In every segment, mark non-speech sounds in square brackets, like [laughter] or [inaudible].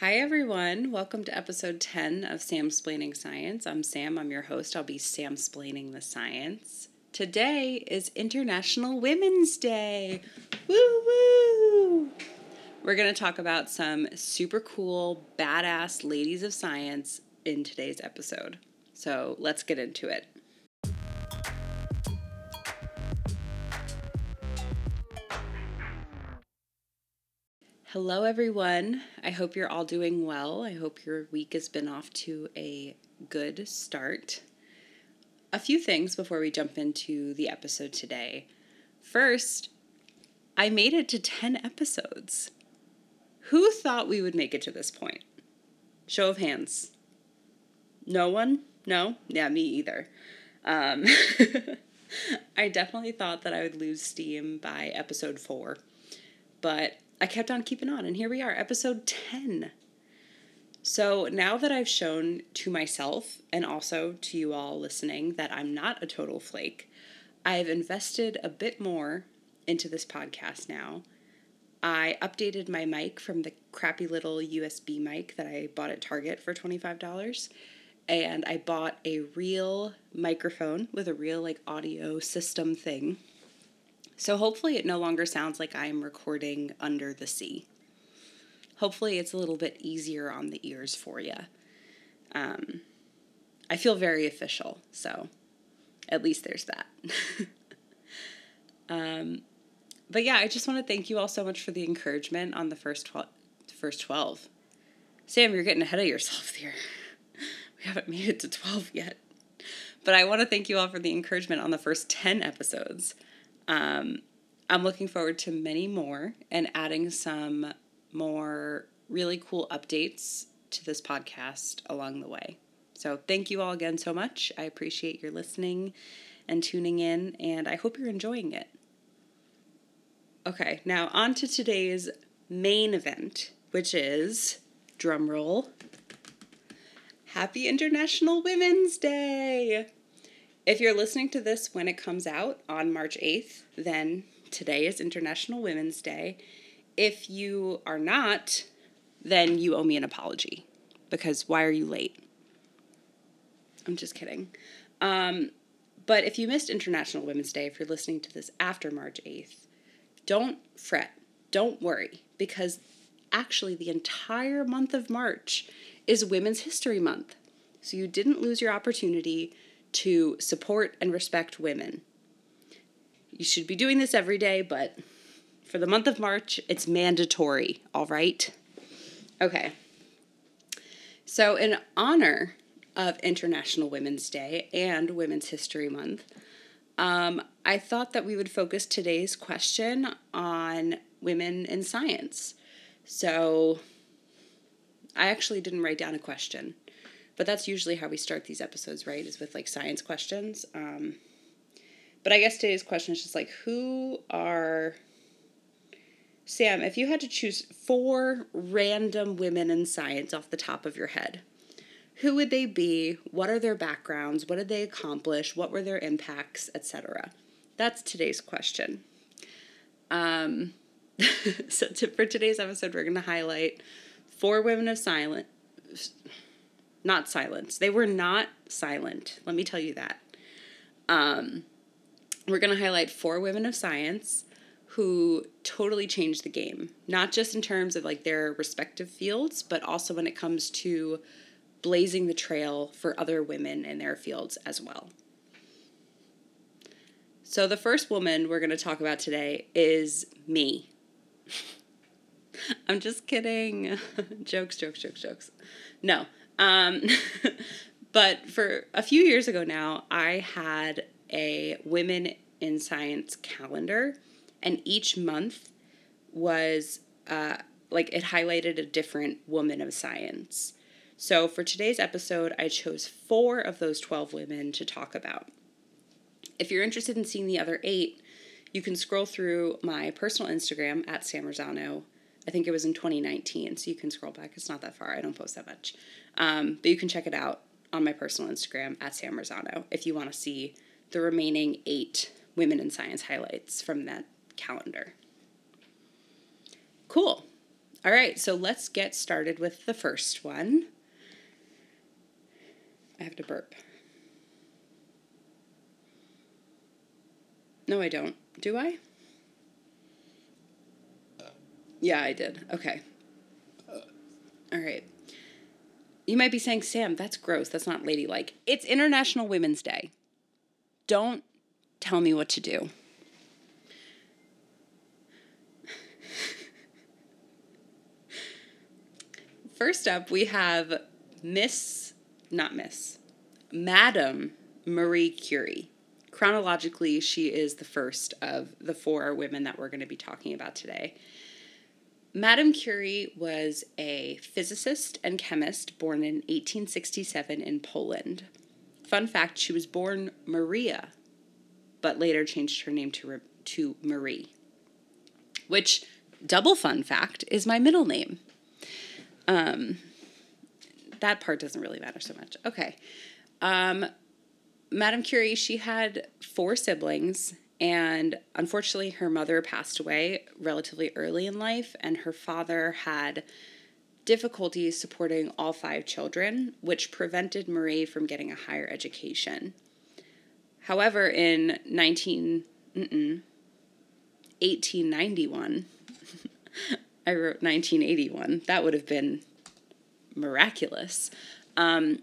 Hi, everyone. Welcome to episode 10 of Samsplaining Science. I'm Sam, I'm your host. I'll be Samsplaining the science. Today is International Women's Day. Woo woo! We're going to talk about some super cool, badass ladies of science in today's episode. So let's get into it. Hello, everyone. I hope you're all doing well. I hope your week has been off to a good start. A few things before we jump into the episode today. First, I made it to 10 episodes. Who thought we would make it to this point? Show of hands. No one? No? Yeah, me either. Um, [laughs] I definitely thought that I would lose steam by episode four, but I kept on keeping on, and here we are, episode 10. So now that I've shown to myself and also to you all listening that I'm not a total flake, I've invested a bit more into this podcast now. I updated my mic from the crappy little USB mic that I bought at Target for $25 and I bought a real microphone with a real like audio system thing so hopefully it no longer sounds like I'm recording under the sea. Hopefully it's a little bit easier on the ears for you. Um, I feel very official, so at least there's that. [laughs] um, but yeah, I just want to thank you all so much for the encouragement on the first twelve. First twelve. Sam, you're getting ahead of yourself here. [laughs] We haven't made it to twelve yet. But I want to thank you all for the encouragement on the first ten episodes. Um, I'm looking forward to many more and adding some more really cool updates to this podcast along the way. So, thank you all again so much. I appreciate your listening and tuning in, and I hope you're enjoying it. Okay, now on to today's main event, which is drumroll. Happy International Women's Day! If you're listening to this when it comes out on March 8th, then today is International Women's Day. If you are not, then you owe me an apology because why are you late? I'm just kidding. Um, but if you missed International Women's Day, if you're listening to this after March 8th, don't fret, don't worry, because actually the entire month of March is Women's History Month. So you didn't lose your opportunity to support and respect women. You should be doing this every day, but for the month of March, it's mandatory, all right? Okay. So, in honor of International Women's Day and Women's History Month, um, I thought that we would focus today's question on women in science. So, I actually didn't write down a question. But that's usually how we start these episodes, right? Is with like science questions. Um, but I guess today's question is just like, who are. Sam, if you had to choose four random women in science off the top of your head, who would they be? What are their backgrounds? What did they accomplish? What were their impacts, etc.? That's today's question. Um, [laughs] so to, for today's episode, we're going to highlight four women of silent not silence. They were not silent. Let me tell you that. Um, we're going to highlight four women of science who totally changed the game, not just in terms of like their respective fields, but also when it comes to blazing the trail for other women in their fields as well. So, the first woman we're going to talk about today is me. [laughs] I'm just kidding. [laughs] jokes, jokes, jokes, jokes. No, um, [laughs] but for a few years ago now, I had a Women in Science calendar, and each month was uh, like it highlighted a different woman of science. So for today's episode, I chose four of those 12 women to talk about. If you're interested in seeing the other eight, you can scroll through my personal Instagram at Sam Rosano. I think it was in 2019, so you can scroll back. It's not that far. I don't post that much. Um, but you can check it out on my personal Instagram at Sam Rosano if you want to see the remaining eight Women in Science highlights from that calendar. Cool. All right, so let's get started with the first one. I have to burp. No, I don't. Do I? Yeah, I did. Okay. All right. You might be saying, Sam, that's gross. That's not ladylike. It's International Women's Day. Don't tell me what to do. First up, we have Miss, not Miss, Madam Marie Curie. Chronologically, she is the first of the four women that we're going to be talking about today. Madame Curie was a physicist and chemist born in 1867 in Poland. Fun fact she was born Maria, but later changed her name to, to Marie. Which, double fun fact, is my middle name. Um, that part doesn't really matter so much. Okay. Um, Madame Curie, she had four siblings and unfortunately, her mother passed away relatively early in life, and her father had difficulties supporting all five children, which prevented Marie from getting a higher education. However, in 19, 1891, [laughs] I wrote 1981, that would have been miraculous. Um,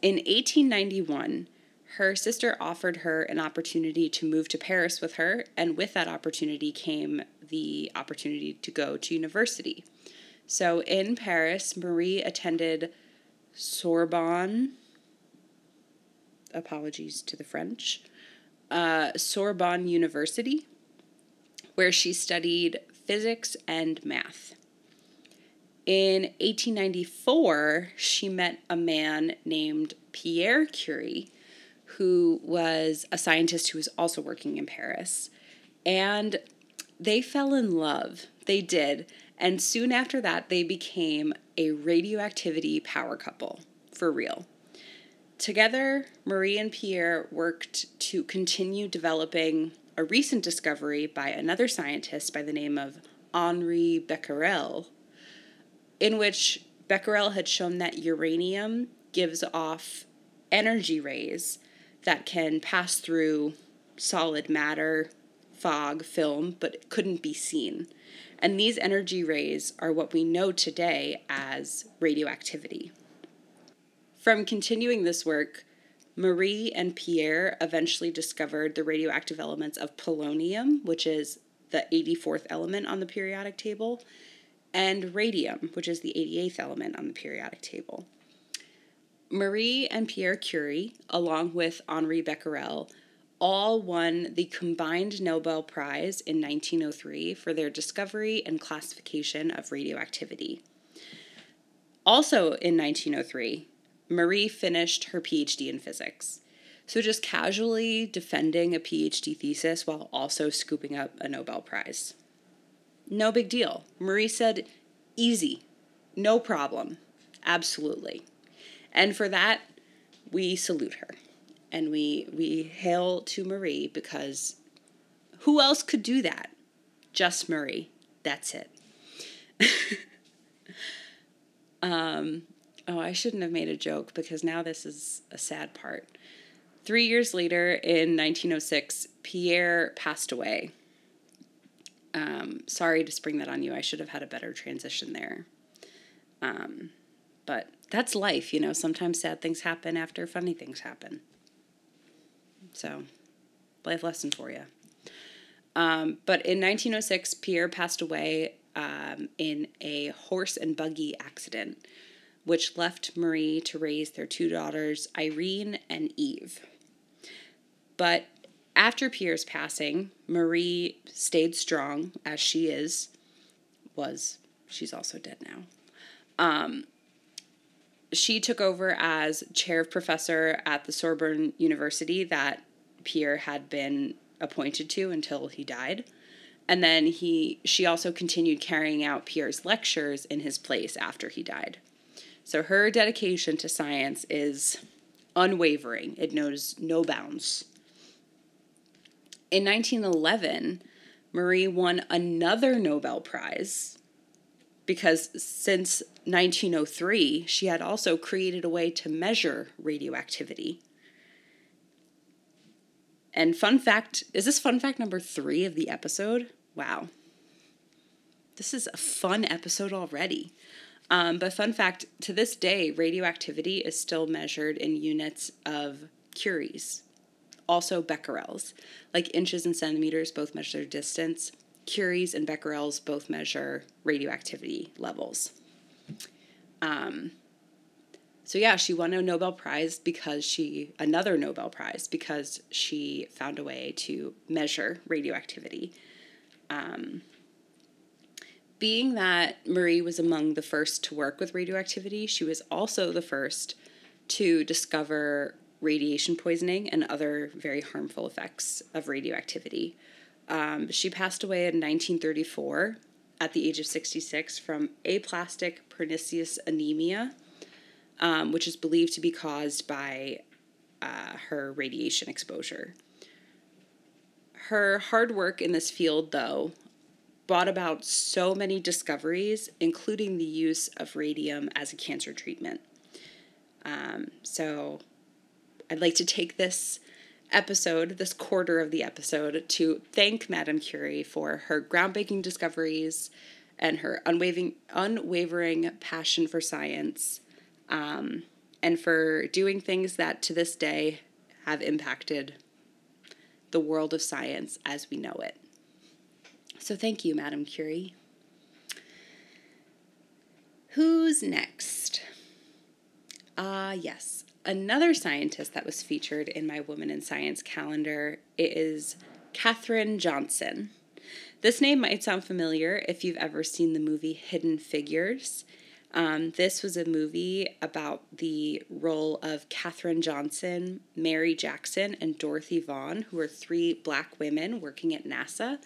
in 1891, her sister offered her an opportunity to move to Paris with her, and with that opportunity came the opportunity to go to university. So in Paris, Marie attended Sorbonne, apologies to the French, uh, Sorbonne University, where she studied physics and math. In 1894, she met a man named Pierre Curie who was a scientist who was also working in Paris. And they fell in love. They did. And soon after that, they became a radioactivity power couple, for real. Together, Marie and Pierre worked to continue developing a recent discovery by another scientist by the name of Henri Becquerel, in which Becquerel had shown that uranium gives off energy rays that can pass through solid matter, fog, film, but couldn't be seen. And these energy rays are what we know today as radioactivity. From continuing this work, Marie and Pierre eventually discovered the radioactive elements of polonium, which is the 84th element on the periodic table, and radium, which is the 88th element on the periodic table. Marie and Pierre Curie, along with Henri Becquerel, all won the combined Nobel Prize in 1903 for their discovery and classification of radioactivity. Also in 1903, Marie finished her PhD in physics. So, just casually defending a PhD thesis while also scooping up a Nobel Prize. No big deal. Marie said, easy, no problem, absolutely. And for that, we salute her and we we hail to Marie because who else could do that? Just Marie. That's it. [laughs] um, oh, I shouldn't have made a joke because now this is a sad part. Three years later, in 1906, Pierre passed away. Um, sorry to spring that on you. I should have had a better transition there. Um, but that's life, you know. Sometimes sad things happen after funny things happen. So, life lesson for you. Um, but in 1906, Pierre passed away um, in a horse and buggy accident, which left Marie to raise their two daughters, Irene and Eve. But after Pierre's passing, Marie stayed strong, as she is, was, she's also dead now. Um, she took over as chair of professor at the Sorbonne University that Pierre had been appointed to until he died. And then he she also continued carrying out Pierre's lectures in his place after he died. So her dedication to science is unwavering. It knows no bounds. In 1911, Marie won another Nobel Prize because since 1903, she had also created a way to measure radioactivity. And fun fact is this fun fact number three of the episode? Wow. This is a fun episode already. Um, but, fun fact to this day, radioactivity is still measured in units of curies, also becquerels. Like inches and centimeters both measure distance. Curies and becquerels both measure radioactivity levels. Um, so yeah, she won a Nobel Prize because she another Nobel Prize because she found a way to measure radioactivity. Um, being that Marie was among the first to work with radioactivity, she was also the first to discover radiation poisoning and other very harmful effects of radioactivity. Um, she passed away in 1934 at the age of 66 from aplastic pernicious anemia, um, which is believed to be caused by uh, her radiation exposure. Her hard work in this field, though, brought about so many discoveries, including the use of radium as a cancer treatment. Um, so I'd like to take this episode, this quarter of the episode, to thank Madame Curie for her groundbreaking discoveries and her unwavering, unwavering passion for science, um, and for doing things that to this day have impacted the world of science as we know it. So thank you, Madame Curie. Who's next? Ah, uh, yes another scientist that was featured in my Woman in Science calendar is Katherine Johnson. This name might sound familiar if you've ever seen the movie Hidden Figures. Um, this was a movie about the role of Katherine Johnson, Mary Jackson, and Dorothy Vaughan, who were three black women working at NASA.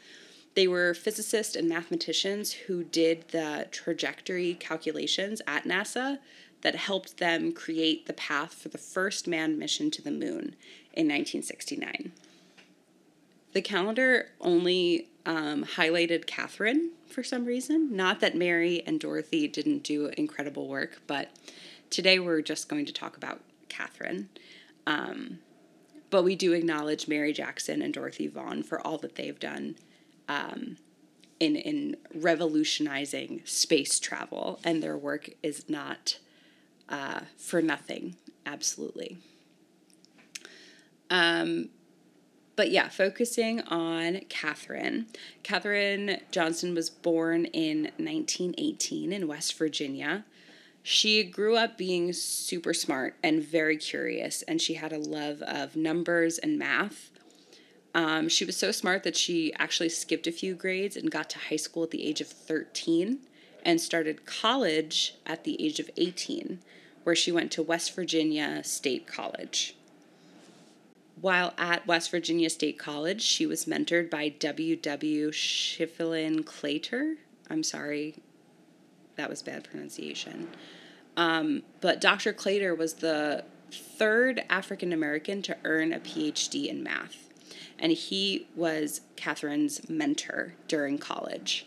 They were physicists and mathematicians who did the trajectory calculations at NASA that helped them create the path for the first manned mission to the moon in 1969. The calendar only um, highlighted Katherine for some reason. Not that Mary and Dorothy didn't do incredible work, but today we're just going to talk about Katherine. Um, but we do acknowledge Mary Jackson and Dorothy Vaughan for all that they've done um, in in revolutionizing space travel, and their work is not uh, for nothing, absolutely. Um, but yeah, focusing on Katherine. Katherine Johnson was born in 1918 in West Virginia. She grew up being super smart and very curious, and she had a love of numbers and math. Um, she was so smart that she actually skipped a few grades and got to high school at the age of 13 and started college at the age of 18 where she went to West Virginia State College. While at West Virginia State College, she was mentored by W.W. Schieffelin Claytor. I'm sorry, that was bad pronunciation. Um, but Dr. Claytor was the third African American to earn a PhD in math, and he was Katherine's mentor during college.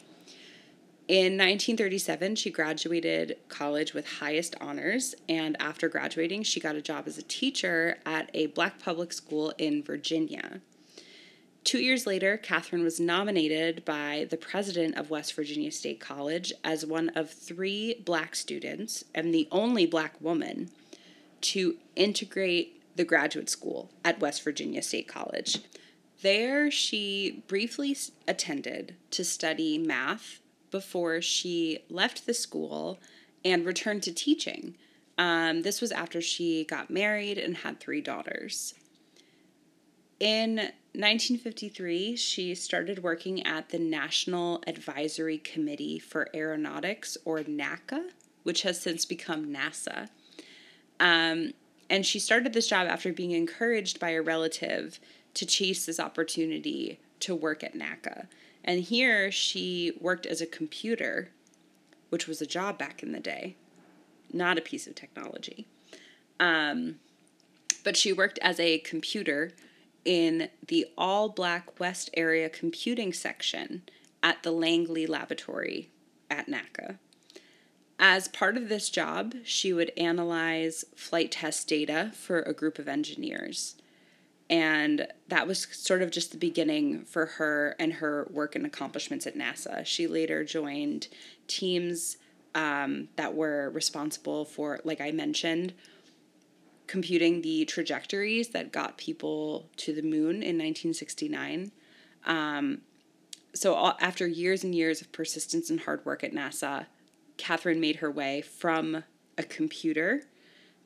In 1937, she graduated college with highest honors, and after graduating, she got a job as a teacher at a black public school in Virginia. Two years later, Katherine was nominated by the president of West Virginia State College as one of three black students and the only black woman to integrate the graduate school at West Virginia State College. There, she briefly attended to study math before she left the school and returned to teaching. Um, this was after she got married and had three daughters. In 1953, she started working at the National Advisory Committee for Aeronautics, or NACA, which has since become NASA. Um, and she started this job after being encouraged by a relative to chase this opportunity to work at NACA. And here she worked as a computer, which was a job back in the day, not a piece of technology. Um, but she worked as a computer in the all black West Area computing section at the Langley Laboratory at NACA. As part of this job, she would analyze flight test data for a group of engineers. And that was sort of just the beginning for her and her work and accomplishments at NASA. She later joined teams um, that were responsible for, like I mentioned, computing the trajectories that got people to the moon in 1969. Um, so, after years and years of persistence and hard work at NASA, Katherine made her way from a computer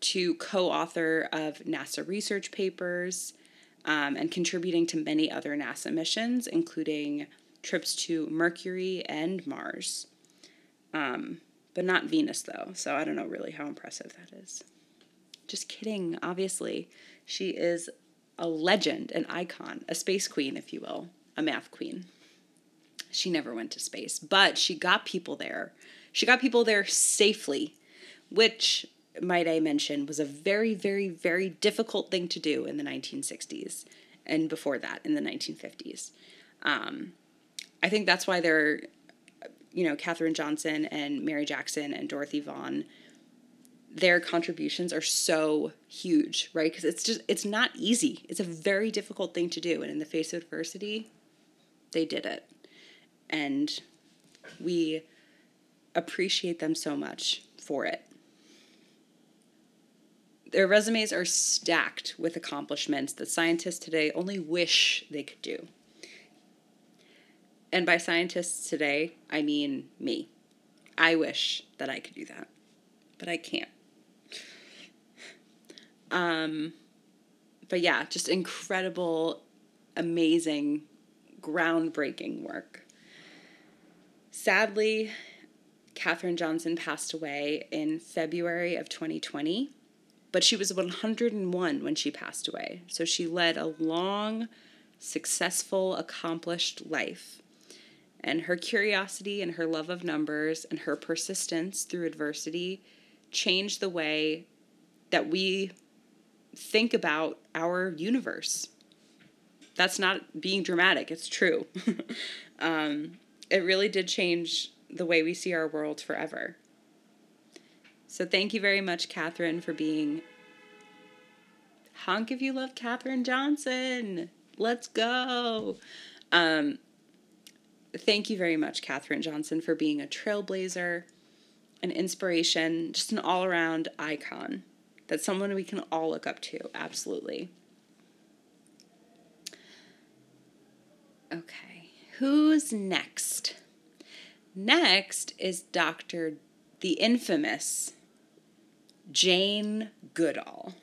to co author of NASA research papers um, and contributing to many other NASA missions, including trips to Mercury and Mars. Um, but not Venus, though, so I don't know really how impressive that is. Just kidding, obviously. She is a legend, an icon, a space queen, if you will, a math queen. She never went to space, but she got people there. She got people there safely, which might I mention, was a very, very, very difficult thing to do in the 1960s and before that in the 1950s. Um, I think that's why they're, you know, Katherine Johnson and Mary Jackson and Dorothy Vaughan, their contributions are so huge, right? Because it's just, it's not easy. It's a very difficult thing to do. And in the face of adversity, they did it. And we appreciate them so much for it. Their resumes are stacked with accomplishments that scientists today only wish they could do. And by scientists today, I mean me. I wish that I could do that, but I can't. Um, but yeah, just incredible, amazing, groundbreaking work. Sadly, Katherine Johnson passed away in February of 2020 but she was 101 when she passed away. So she led a long, successful, accomplished life. And her curiosity and her love of numbers and her persistence through adversity changed the way that we think about our universe. That's not being dramatic, it's true. [laughs] um, it really did change the way we see our world forever. So thank you very much, Katherine, for being honk if you love Katherine Johnson. Let's go. Um, thank you very much, Katherine Johnson, for being a trailblazer, an inspiration, just an all around icon. That's someone we can all look up to, absolutely. Okay, who's next? Next is Dr. the infamous Jane Goodall.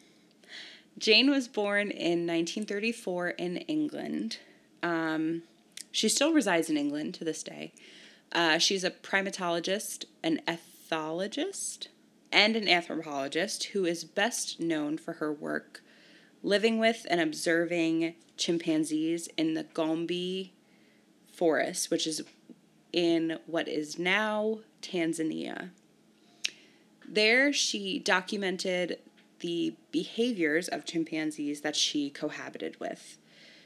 Jane was born in 1934 in England. Um, she still resides in England to this day. Uh, she's a primatologist, an ethologist, and an anthropologist who is best known for her work living with and observing chimpanzees in the Gombe forest, which is in what is now Tanzania. There, she documented the behaviors of chimpanzees that she cohabited with.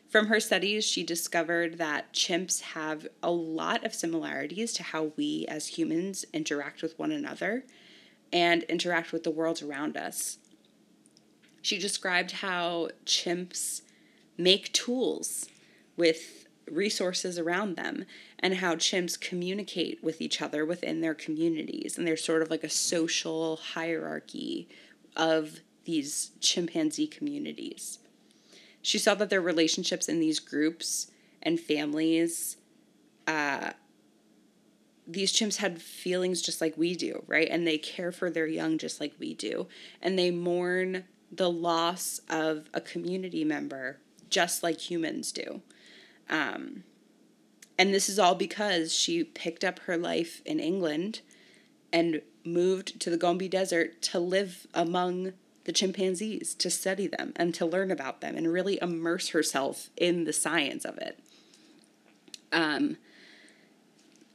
From her studies, she discovered that chimps have a lot of similarities to how we as humans interact with one another and interact with the world around us. She described how chimps make tools with resources around them and how chimps communicate with each other within their communities. And there's sort of like a social hierarchy of these chimpanzee communities. She saw that their relationships in these groups and families, uh, these chimps had feelings just like we do, right? And they care for their young just like we do. And they mourn the loss of a community member just like humans do. Um, and this is all because she picked up her life in England and moved to the Gombe Desert to live among the chimpanzees, to study them and to learn about them and really immerse herself in the science of it. Um,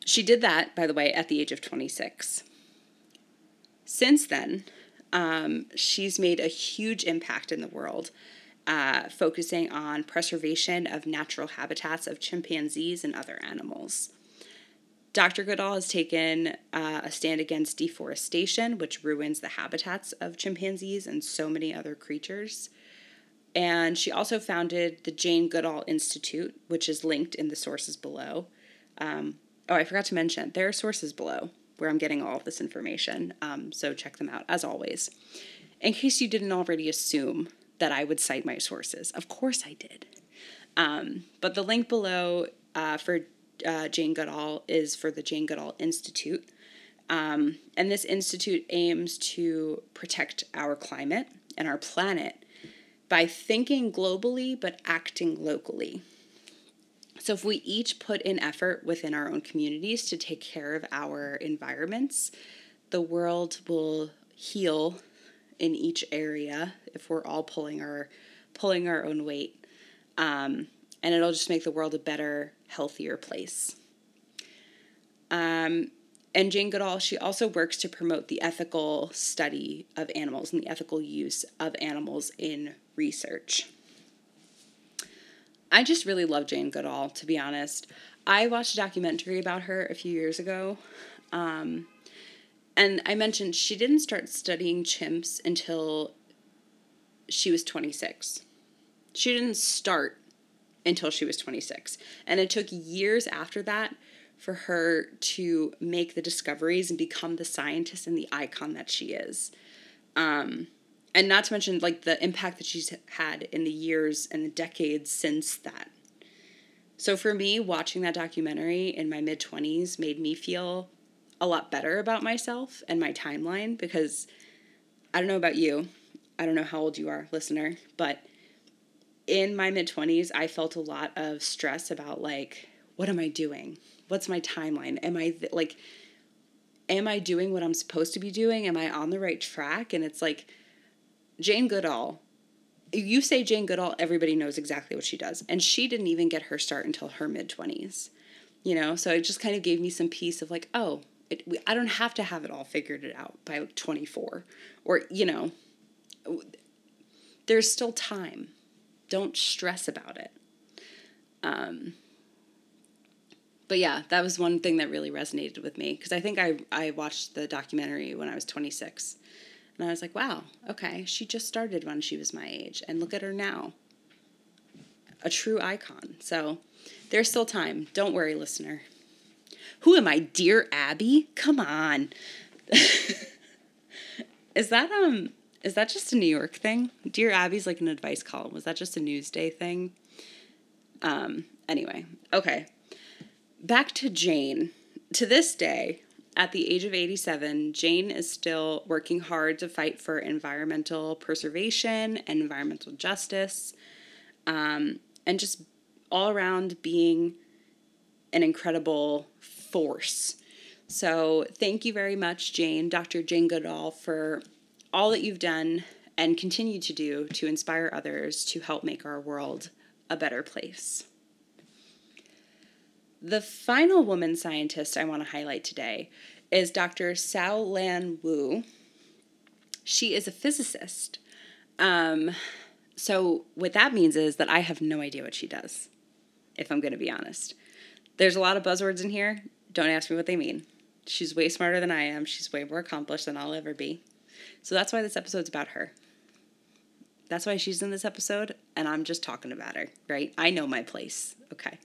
she did that, by the way, at the age of 26. Since then, um, she's made a huge impact in the world, uh, focusing on preservation of natural habitats of chimpanzees and other animals. Dr. Goodall has taken uh, a stand against deforestation, which ruins the habitats of chimpanzees and so many other creatures. And she also founded the Jane Goodall Institute, which is linked in the sources below. Um, oh, I forgot to mention, there are sources below where I'm getting all of this information. Um, so check them out, as always. In case you didn't already assume that I would cite my sources, of course I did. Um, but the link below uh, for uh, Jane Goodall is for the Jane Goodall Institute. Um, and this institute aims to protect our climate and our planet by thinking globally but acting locally. So, if we each put in effort within our own communities to take care of our environments, the world will heal in each area if we're all pulling our pulling our own weight, um, and it'll just make the world a better, healthier place. Um, and Jane Goodall, she also works to promote the ethical study of animals and the ethical use of animals in research. I just really love Jane Goodall, to be honest. I watched a documentary about her a few years ago. Um, and I mentioned she didn't start studying chimps until she was 26. She didn't start until she was 26. And it took years after that for her to make the discoveries and become the scientist and the icon that she is. Um, and not to mention like the impact that she's had in the years and the decades since that. So for me, watching that documentary in my mid 20s made me feel a lot better about myself and my timeline because I don't know about you. I don't know how old you are, listener, but in my mid 20s, I felt a lot of stress about like, what am I doing? What's my timeline? Am I th- like, am I doing what I'm supposed to be doing? Am I on the right track? And it's like, Jane Goodall, you say Jane Goodall, everybody knows exactly what she does. And she didn't even get her start until her mid 20s. You know, so it just kind of gave me some peace of like, oh, it, I don't have to have it all figured out by 24. Or, you know, there's still time. Don't stress about it. Um, but yeah, that was one thing that really resonated with me because I think I, I watched the documentary when I was 26 and I was like, wow, okay, she just started when she was my age, and look at her now. A true icon. So there's still time. Don't worry, listener. Who am I, dear Abby? Come on. [laughs] is that um is that just a New York thing? Dear Abby's like an advice column. Was that just a Newsday thing? Um anyway, okay. Back to Jane. To this day, at the age of 87, Jane is still working hard to fight for environmental preservation and environmental justice, um, and just all around being an incredible force. So, thank you very much, Jane, Dr. Jane Goodall, for all that you've done and continue to do to inspire others to help make our world a better place. The final woman scientist I want to highlight today is Dr. Sau Lan Wu. She is a physicist. Um, so, what that means is that I have no idea what she does, if I'm going to be honest. There's a lot of buzzwords in here. Don't ask me what they mean. She's way smarter than I am. She's way more accomplished than I'll ever be. So, that's why this episode's about her. That's why she's in this episode, and I'm just talking about her, right? I know my place. Okay.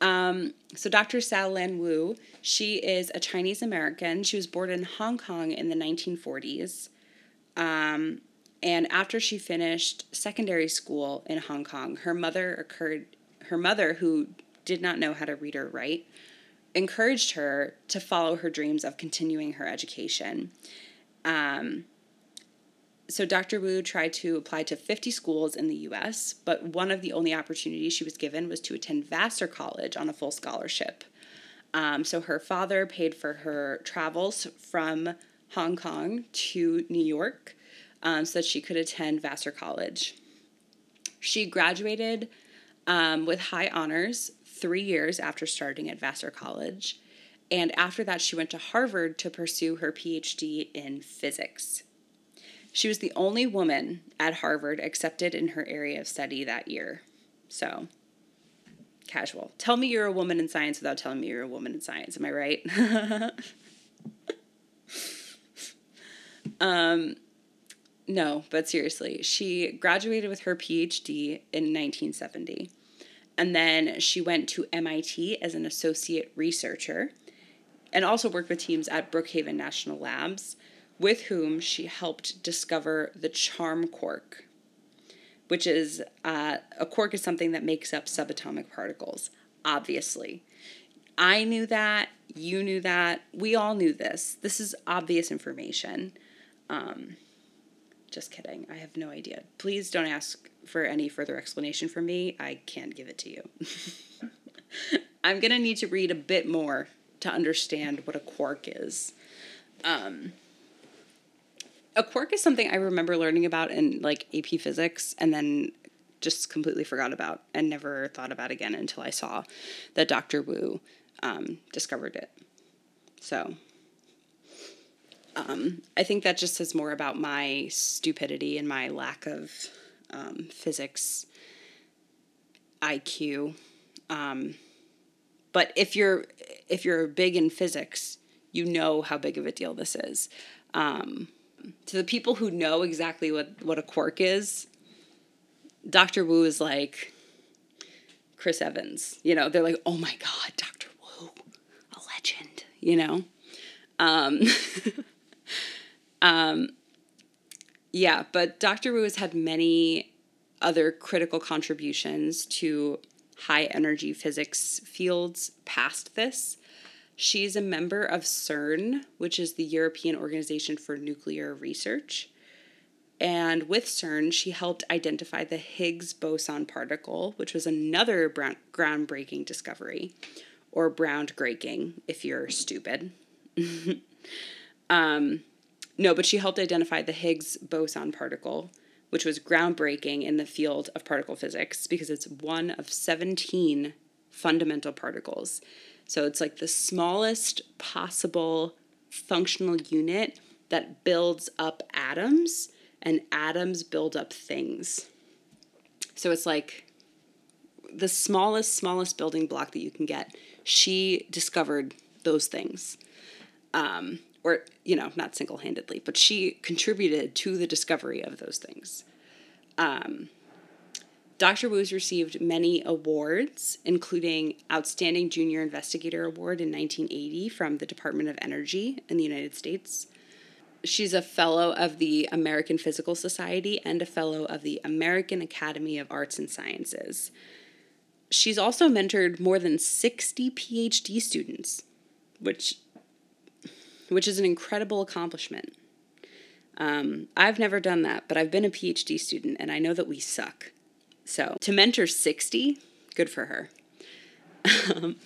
Um, so Dr. Sau Lan Wu, she is a Chinese American. She was born in Hong Kong in the 1940s. Um, and after she finished secondary school in Hong Kong, her mother occurred her mother, who did not know how to read or write, encouraged her to follow her dreams of continuing her education. Um, so Dr. Wu tried to apply to 50 schools in the US, but one of the only opportunities she was given was to attend Vassar College on a full scholarship. Um, so her father paid for her travels from Hong Kong to New York um, so that she could attend Vassar College. She graduated um, with high honors three years after starting at Vassar College. And after that, she went to Harvard to pursue her PhD in physics. She was the only woman at Harvard accepted in her area of study that year. So, casual. Tell me you're a woman in science without telling me you're a woman in science. Am I right? [laughs] um, no, but seriously, she graduated with her PhD in 1970. And then she went to MIT as an associate researcher and also worked with teams at Brookhaven National Labs, with whom she helped discover the charm quark, which is uh, a quark is something that makes up subatomic particles, obviously. I knew that, you knew that, we all knew this. This is obvious information. Um, just kidding. I have no idea. Please don't ask for any further explanation from me. I can't give it to you. [laughs] I'm going to need to read a bit more to understand what a quark is. Um, a quark is something I remember learning about in like AP physics and then just completely forgot about and never thought about again until I saw that Dr. Wu um, discovered it. So um, I think that just says more about my stupidity and my lack of um, physics IQ. Um, but if you're if you're big in physics, you know how big of a deal this is. Um, to the people who know exactly what what a quark is, Dr. Wu is like Chris Evans. You know, they're like, oh my god, Dr. Wu, a legend. You know. Um, [laughs] Um, yeah, but Dr. Wu has had many other critical contributions to high energy physics fields past this. She's a member of CERN, which is the European Organization for Nuclear Research. And with CERN, she helped identify the Higgs boson particle, which was another groundbreaking discovery, or groundbreaking if you're stupid. [laughs] um, no, but she helped identify the Higgs boson particle, which was groundbreaking in the field of particle physics because it's one of 17 fundamental particles. So it's like the smallest possible functional unit that builds up atoms, and atoms build up things. So it's like the smallest, smallest building block that you can get. She discovered those things. Um, or you know, not single handedly, but she contributed to the discovery of those things. Um, Dr. Wu's received many awards, including Outstanding Junior Investigator Award in 1980 from the Department of Energy in the United States. She's a fellow of the American Physical Society and a fellow of the American Academy of Arts and Sciences. She's also mentored more than 60 PhD students, which which is an incredible accomplishment. Um, I've never done that, but I've been a PhD student and I know that we suck. So to mentor 60, good for her. Um,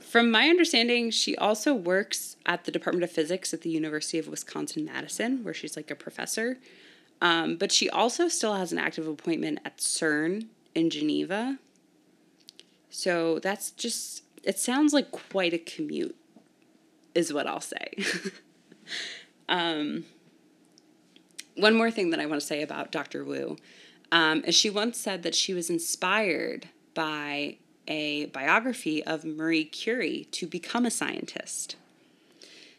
from my understanding, she also works at the Department of Physics at the University of Wisconsin Madison, where she's like a professor. Um, but she also still has an active appointment at CERN in Geneva. So that's just, it sounds like quite a commute is what I'll say. [laughs] um, one more thing that I want to say about Dr. Wu um, is she once said that she was inspired by a biography of Marie Curie to become a scientist.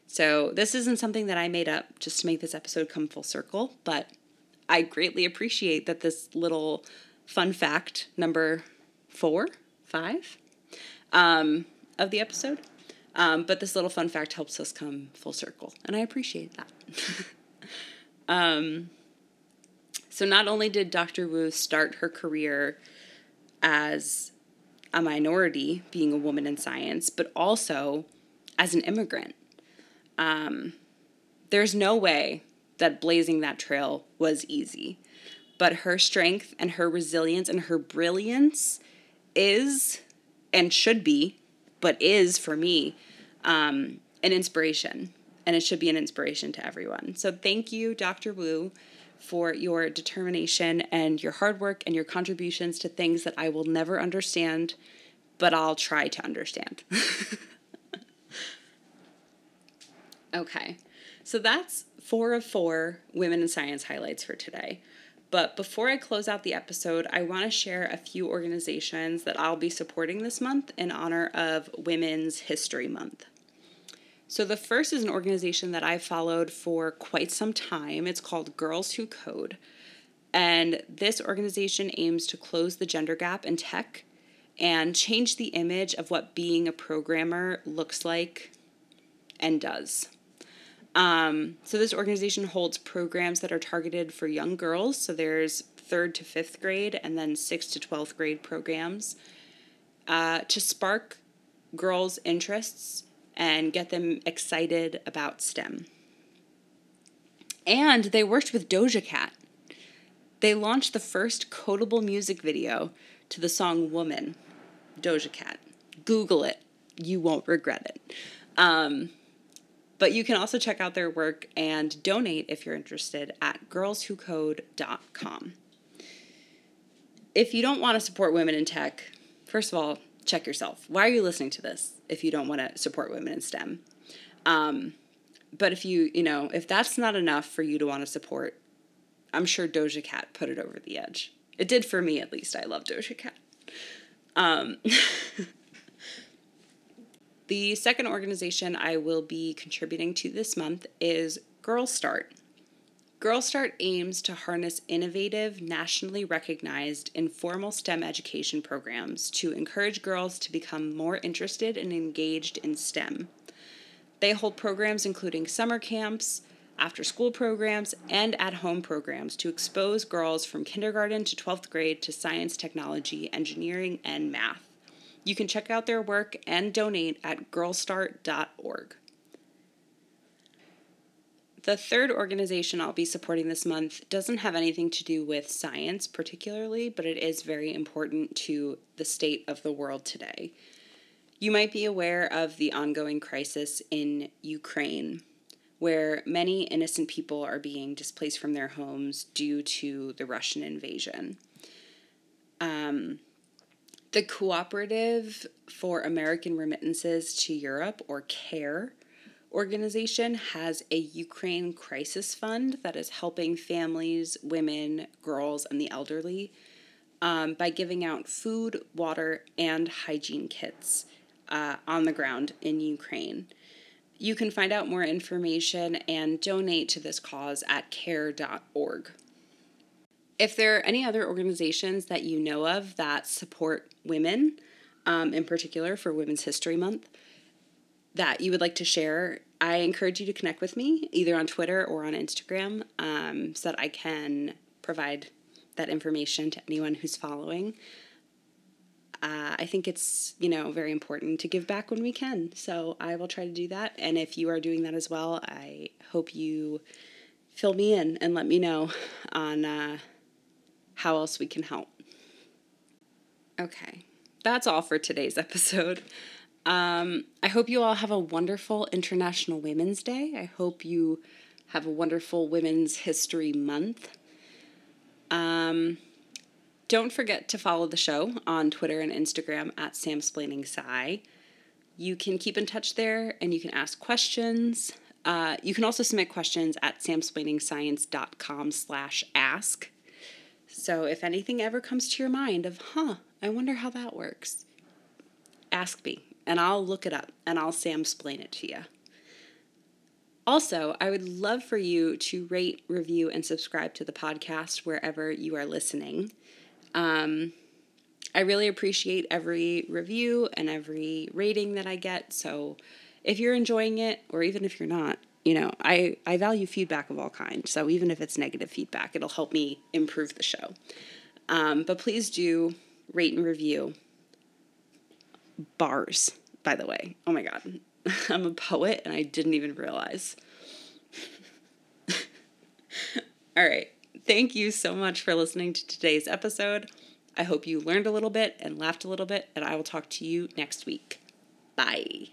So, this isn't something that I made up just to make this episode come full circle, but I greatly appreciate that this little fun fact, number four, five, um, of the episode, um, but this little fun fact helps us come full circle, and I appreciate that. [laughs] um, so, not only did Dr. Wu start her career as a minority, being a woman in science, but also as an immigrant. Um, there's no way that blazing that trail was easy. But her strength and her resilience and her brilliance is and should be, but is for me um, an inspiration, and it should be an inspiration to everyone. So thank you, Dr. Wu, for your determination and your hard work and your contributions to things that I will never understand, but I'll try to understand. [laughs] okay, so that's four of four women in science highlights for today. But before I close out the episode, I want to share a few organizations that I'll be supporting this month in honor of Women's History Month. So, the first is an organization that I've followed for quite some time. It's called Girls Who Code. And this organization aims to close the gender gap in tech and change the image of what being a programmer looks like and does. Um, so, this organization holds programs that are targeted for young girls. So, there's third to fifth grade and then sixth to 12th grade programs uh, to spark girls' interests and get them excited about STEM. And they worked with Doja Cat. They launched the first codable music video to the song Woman, Doja Cat. Google it, you won't regret it. Um, but you can also check out their work and donate if you're interested at girlswhocode.com. If you don't want to support women in tech, first of all, check yourself. Why are you listening to this if you don't want to support women in STEM? Um, but if you, you know, if that's not enough for you to want to support, I'm sure Doja Cat put it over the edge. It did for me, at least. I love Doja Cat. Um, [laughs] the second organization I will be contributing to this month is GirlStart. GirlStart aims to harness innovative, nationally recognized informal STEM education programs to encourage girls to become more interested and engaged in STEM. They hold programs including summer camps, after school programs, and at home programs to expose girls from kindergarten to 12th grade to science, technology, engineering, and math. You can check out their work and donate at girlstart.org. The third organization I'll be supporting this month doesn't have anything to do with science particularly, but it is very important to the state of the world today. You might be aware of the ongoing crisis in Ukraine, where many innocent people are being displaced from their homes due to the Russian invasion. Um, the Cooperative for American Remittances to Europe, or CARE, organization has a Ukraine crisis fund that is helping families, women, girls, and the elderly um, by giving out food, water, and hygiene kits uh, on the ground in Ukraine. You can find out more information and donate to this cause at care.org. If there are any other organizations that you know of that support women, um, in particular for Women's History Month, that you would like to share, I encourage you to connect with me either on Twitter or on Instagram um, so that I can provide that information to anyone who's following. Uh, I think it's you know very important to give back when we can, so I will try to do that. And if you are doing that as well, I hope you fill me in and let me know on uh, how else we can help. Okay, that's all for today's episode. Um, I hope you all have a wonderful International Women's Day. I hope you have a wonderful Women's History Month. Um, don't forget to follow the show on Twitter and Instagram at Samsplainingsci. You can keep in touch there and you can ask questions. Uh, you can also submit questions at samsplainingscience.com slash ask. So if anything ever comes to your mind of, huh, I wonder how that works, ask me and I'll look it up and I'll Sam explain it to you. Also, I would love for you to rate, review, and subscribe to the podcast wherever you are listening. Um, I really appreciate every review and every rating that I get. So if you're enjoying it, or even if you're not, you know, I, I value feedback of all kinds. So even if it's negative feedback, it'll help me improve the show. Um, but please do rate and review bars, by the way. Oh my God. [laughs] I'm a poet and I didn't even realize. [laughs] All right. Thank you so much for listening to today's episode. I hope you learned a little bit and laughed a little bit, and I will talk to you next week. Bye.